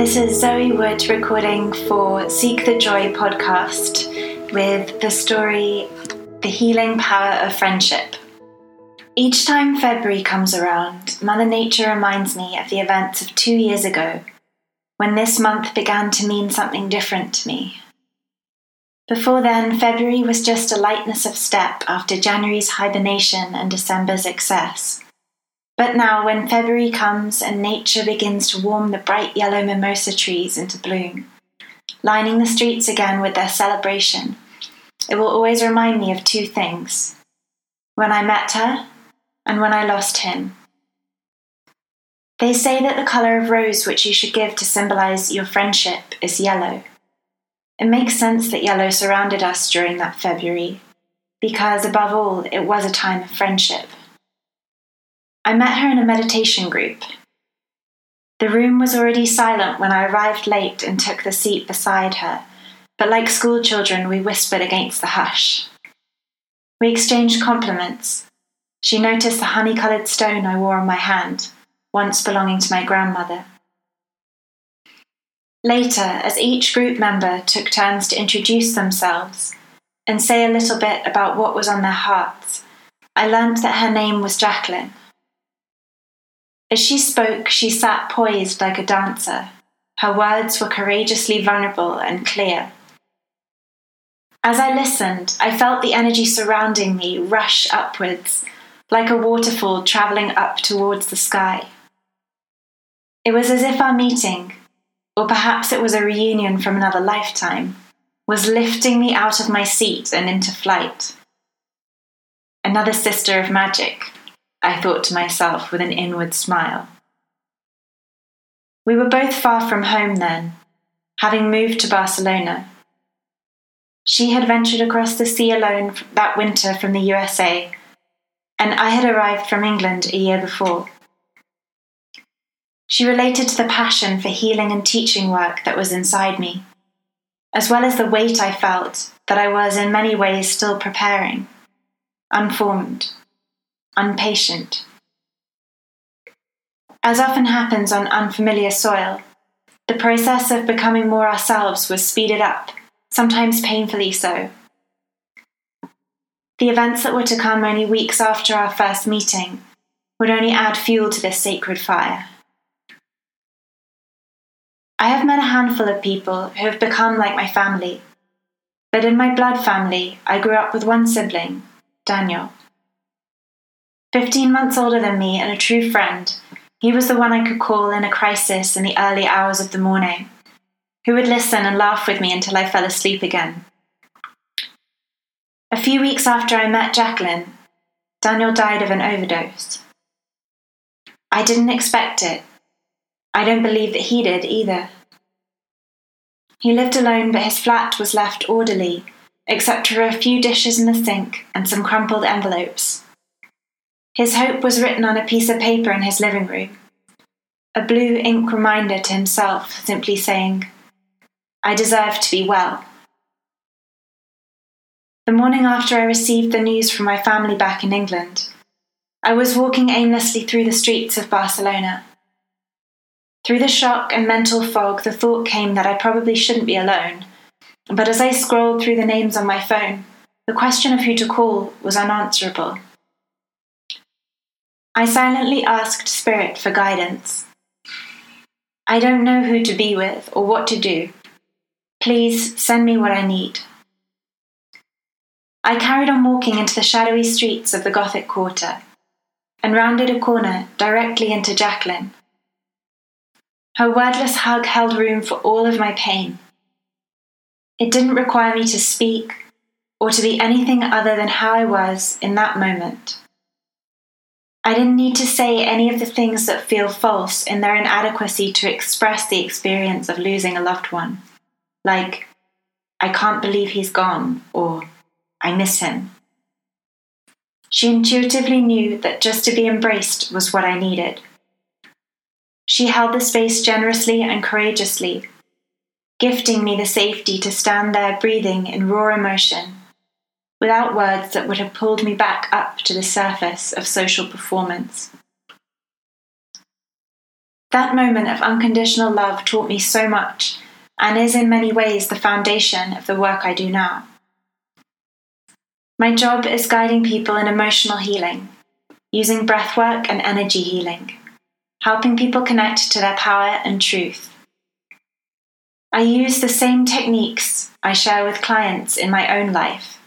This is Zoe Wood recording for Seek the Joy podcast with the story The Healing Power of Friendship. Each time February comes around, Mother Nature reminds me of the events of two years ago when this month began to mean something different to me. Before then, February was just a lightness of step after January's hibernation and December's excess. But now, when February comes and nature begins to warm the bright yellow mimosa trees into bloom, lining the streets again with their celebration, it will always remind me of two things when I met her and when I lost him. They say that the colour of rose which you should give to symbolize your friendship is yellow. It makes sense that yellow surrounded us during that February, because above all, it was a time of friendship. I met her in a meditation group. The room was already silent when I arrived late and took the seat beside her, but like school children, we whispered against the hush. We exchanged compliments. She noticed the honey coloured stone I wore on my hand, once belonging to my grandmother. Later, as each group member took turns to introduce themselves and say a little bit about what was on their hearts, I learnt that her name was Jacqueline. As she spoke, she sat poised like a dancer. Her words were courageously vulnerable and clear. As I listened, I felt the energy surrounding me rush upwards, like a waterfall travelling up towards the sky. It was as if our meeting, or perhaps it was a reunion from another lifetime, was lifting me out of my seat and into flight. Another sister of magic, I thought to myself with an inward smile. We were both far from home then, having moved to Barcelona. She had ventured across the sea alone that winter from the USA, and I had arrived from England a year before. She related to the passion for healing and teaching work that was inside me, as well as the weight I felt that I was in many ways still preparing, unformed unpatient. As often happens on unfamiliar soil, the process of becoming more ourselves was speeded up, sometimes painfully so. The events that were to come only weeks after our first meeting would only add fuel to this sacred fire. I have met a handful of people who have become like my family, but in my blood family, I grew up with one sibling, Daniel. Fifteen months older than me and a true friend, he was the one I could call in a crisis in the early hours of the morning, who would listen and laugh with me until I fell asleep again. A few weeks after I met Jacqueline, Daniel died of an overdose. I didn't expect it. I don't believe that he did either. He lived alone, but his flat was left orderly, except for a few dishes in the sink and some crumpled envelopes. His hope was written on a piece of paper in his living room, a blue ink reminder to himself, simply saying, I deserve to be well. The morning after I received the news from my family back in England, I was walking aimlessly through the streets of Barcelona. Through the shock and mental fog, the thought came that I probably shouldn't be alone. But as I scrolled through the names on my phone, the question of who to call was unanswerable. I silently asked Spirit for guidance. I don't know who to be with or what to do. Please send me what I need. I carried on walking into the shadowy streets of the Gothic Quarter and rounded a corner directly into Jacqueline. Her wordless hug held room for all of my pain. It didn't require me to speak or to be anything other than how I was in that moment. I didn't need to say any of the things that feel false in their inadequacy to express the experience of losing a loved one. Like, I can't believe he's gone, or I miss him. She intuitively knew that just to be embraced was what I needed. She held the space generously and courageously, gifting me the safety to stand there breathing in raw emotion without words that would have pulled me back up to the surface of social performance. That moment of unconditional love taught me so much and is in many ways the foundation of the work I do now. My job is guiding people in emotional healing, using breathwork and energy healing, helping people connect to their power and truth. I use the same techniques I share with clients in my own life,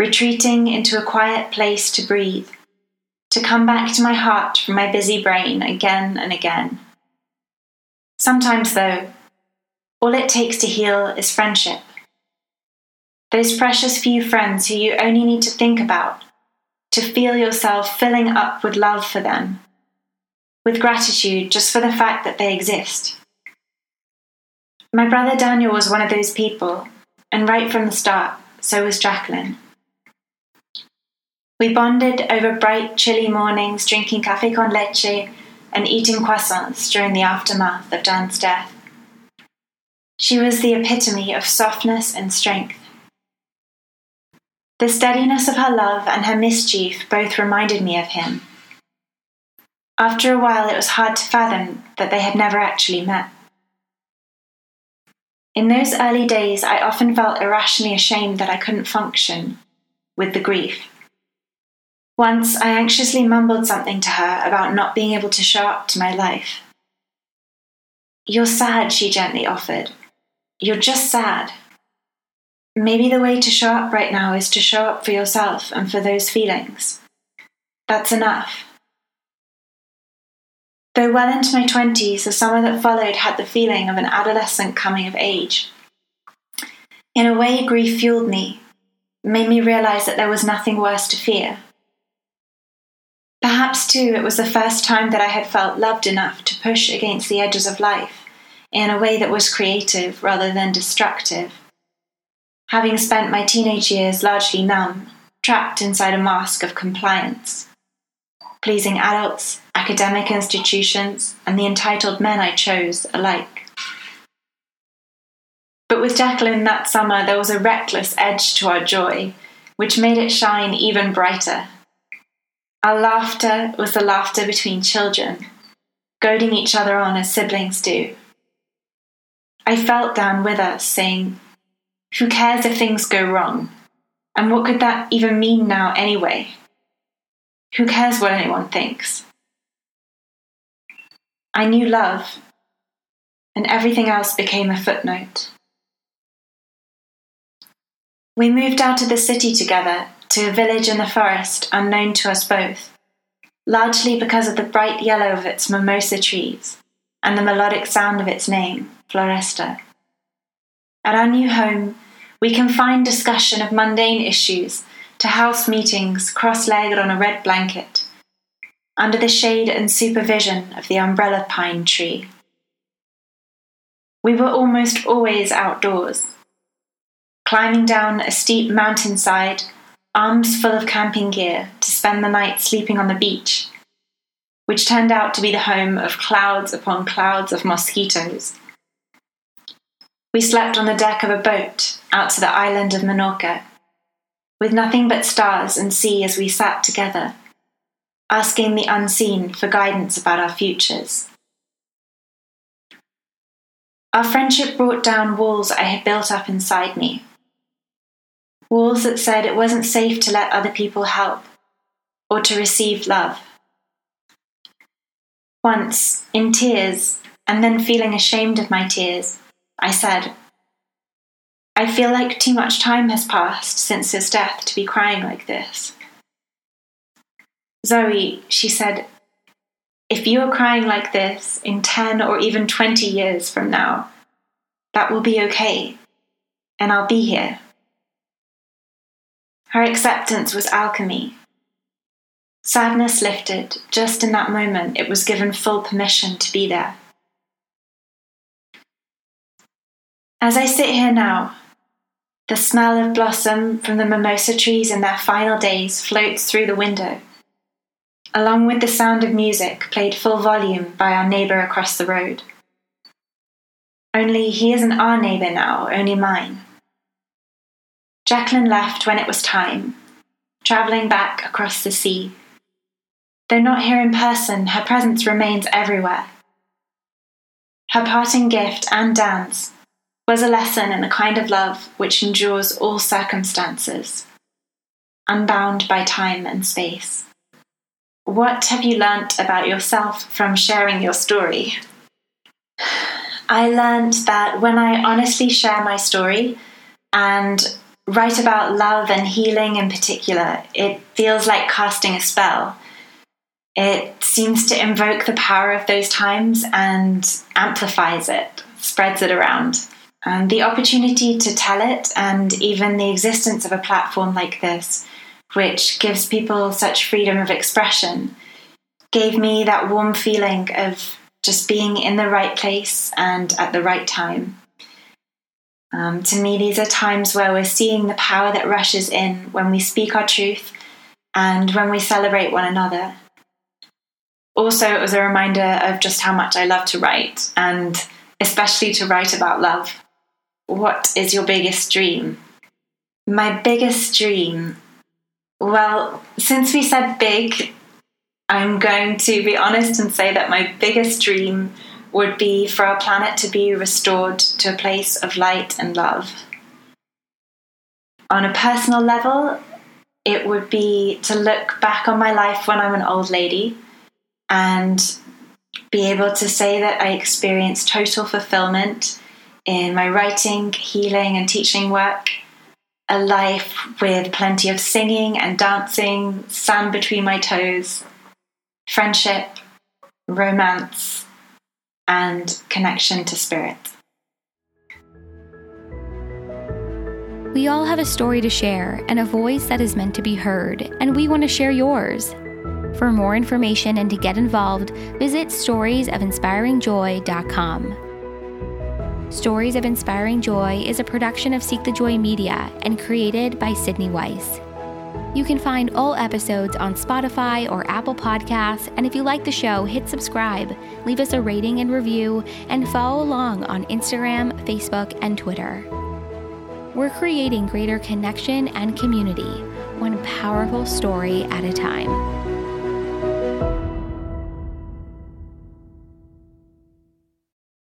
retreating into a quiet place to breathe, to come back to my heart from my busy brain again and again. Sometimes, though, all it takes to heal is friendship. Those precious few friends who you only need to think about, to feel yourself filling up with love for them, with gratitude just for the fact that they exist. My brother Daniel was one of those people, and right from the start, so was Jacqueline. We bonded over bright, chilly mornings, drinking café con leche and eating croissants during the aftermath of Dan's death. She was the epitome of softness and strength. The steadiness of her love and her mischief both reminded me of him. After a while, it was hard to fathom that they had never actually met. In those early days, I often felt irrationally ashamed that I couldn't function with the grief. Once, I anxiously mumbled something to her about not being able to show up to my life. You're sad, she gently offered. You're just sad. Maybe the way to show up right now is to show up for yourself and for those feelings. That's enough. Though well into my 20s, the summer that followed had the feeling of an adolescent coming of age. In a way, grief fueled me, made me realize that there was nothing worse to fear. Perhaps, too, it was the first time that I had felt loved enough to push against the edges of life in a way that was creative rather than destructive. Having spent my teenage years largely numb, trapped inside a mask of compliance, pleasing adults, academic institutions, and the entitled men I chose alike. But with Jacqueline that summer, there was a reckless edge to our joy, which made it shine even brighter. Our laughter was the laughter between children, goading each other on as siblings do. I felt down with us, saying, Who cares if things go wrong? And what could that even mean now, anyway? Who cares what anyone thinks? I knew love, and everything else became a footnote. We moved out of the city together to a village in the forest unknown to us both, largely because of the bright yellow of its mimosa trees and the melodic sound of its name. Floresta. At our new home, we confine discussion of mundane issues to house meetings cross legged on a red blanket, under the shade and supervision of the umbrella pine tree. We were almost always outdoors, climbing down a steep mountainside, arms full of camping gear to spend the night sleeping on the beach, which turned out to be the home of clouds upon clouds of mosquitoes we slept on the deck of a boat out to the island of Menorca, with nothing but stars and sea as we sat together, asking the unseen for guidance about our futures. Our friendship brought down walls I had built up inside me. Walls that said it wasn't safe to let other people help or to receive love. Once, in tears, and then feeling ashamed of my tears, I said. I feel like too much time has passed since his death to be crying like this. Zoe, she said, if you are crying like this in 10 or even 20 years from now, that will be okay, and I'll be here. Her acceptance was alchemy. Sadness lifted just in that moment, it was given full permission to be there. As I sit here now, the smell of blossom from the mimosa trees in their final days floats through the window, along with the sound of music played full volume by our neighbour across the road. Only he isn't our neighbour now, only mine. Jacqueline left when it was time, travelling back across the sea. Though not here in person, her presence remains everywhere Her parting gift and dance was a lesson in the kind of love which endures all circumstances, unbound by time and space. What have you learnt about yourself from sharing your story? I learned that when I honestly share my story and write about love and healing in particular, it feels like casting a spell. It seems to invoke the power of those times and amplifies it, spreads it around. And the opportunity to tell it, and even the existence of a platform like this, which gives people such freedom of expression, gave me that warm feeling of just being in the right place and at the right time. Um, to me, these are times where we're seeing the power that rushes in when we speak our truth and when we celebrate one another. Also, it was a reminder of just how much I love to write, and especially to write about love. What is your biggest dream? My biggest dream? Well, since we said big, I'm going to be honest and say that my biggest dream would be for our planet to be restored to a place of light and love. On a personal level, it would be to look back on my life when I'm an old lady and be able to say that I experienced total fulfillment in my writing, healing, and teaching work. A life with plenty of singing and dancing, sand between my toes, friendship, romance, and connection to spirit. We all have a story to share and a voice that is meant to be heard, and we want to share yours. For more information and to get involved, visit storiesofinspiringjoy.com. Stories of Inspiring Joy is a production of Seek the Joy Media and created by Sydney Weiss. You can find all episodes on Spotify or Apple Podcasts, and if you like the show, hit subscribe, leave us a rating and review, and follow along on Instagram, Facebook, and Twitter. We're creating greater connection and community, one powerful story at a time.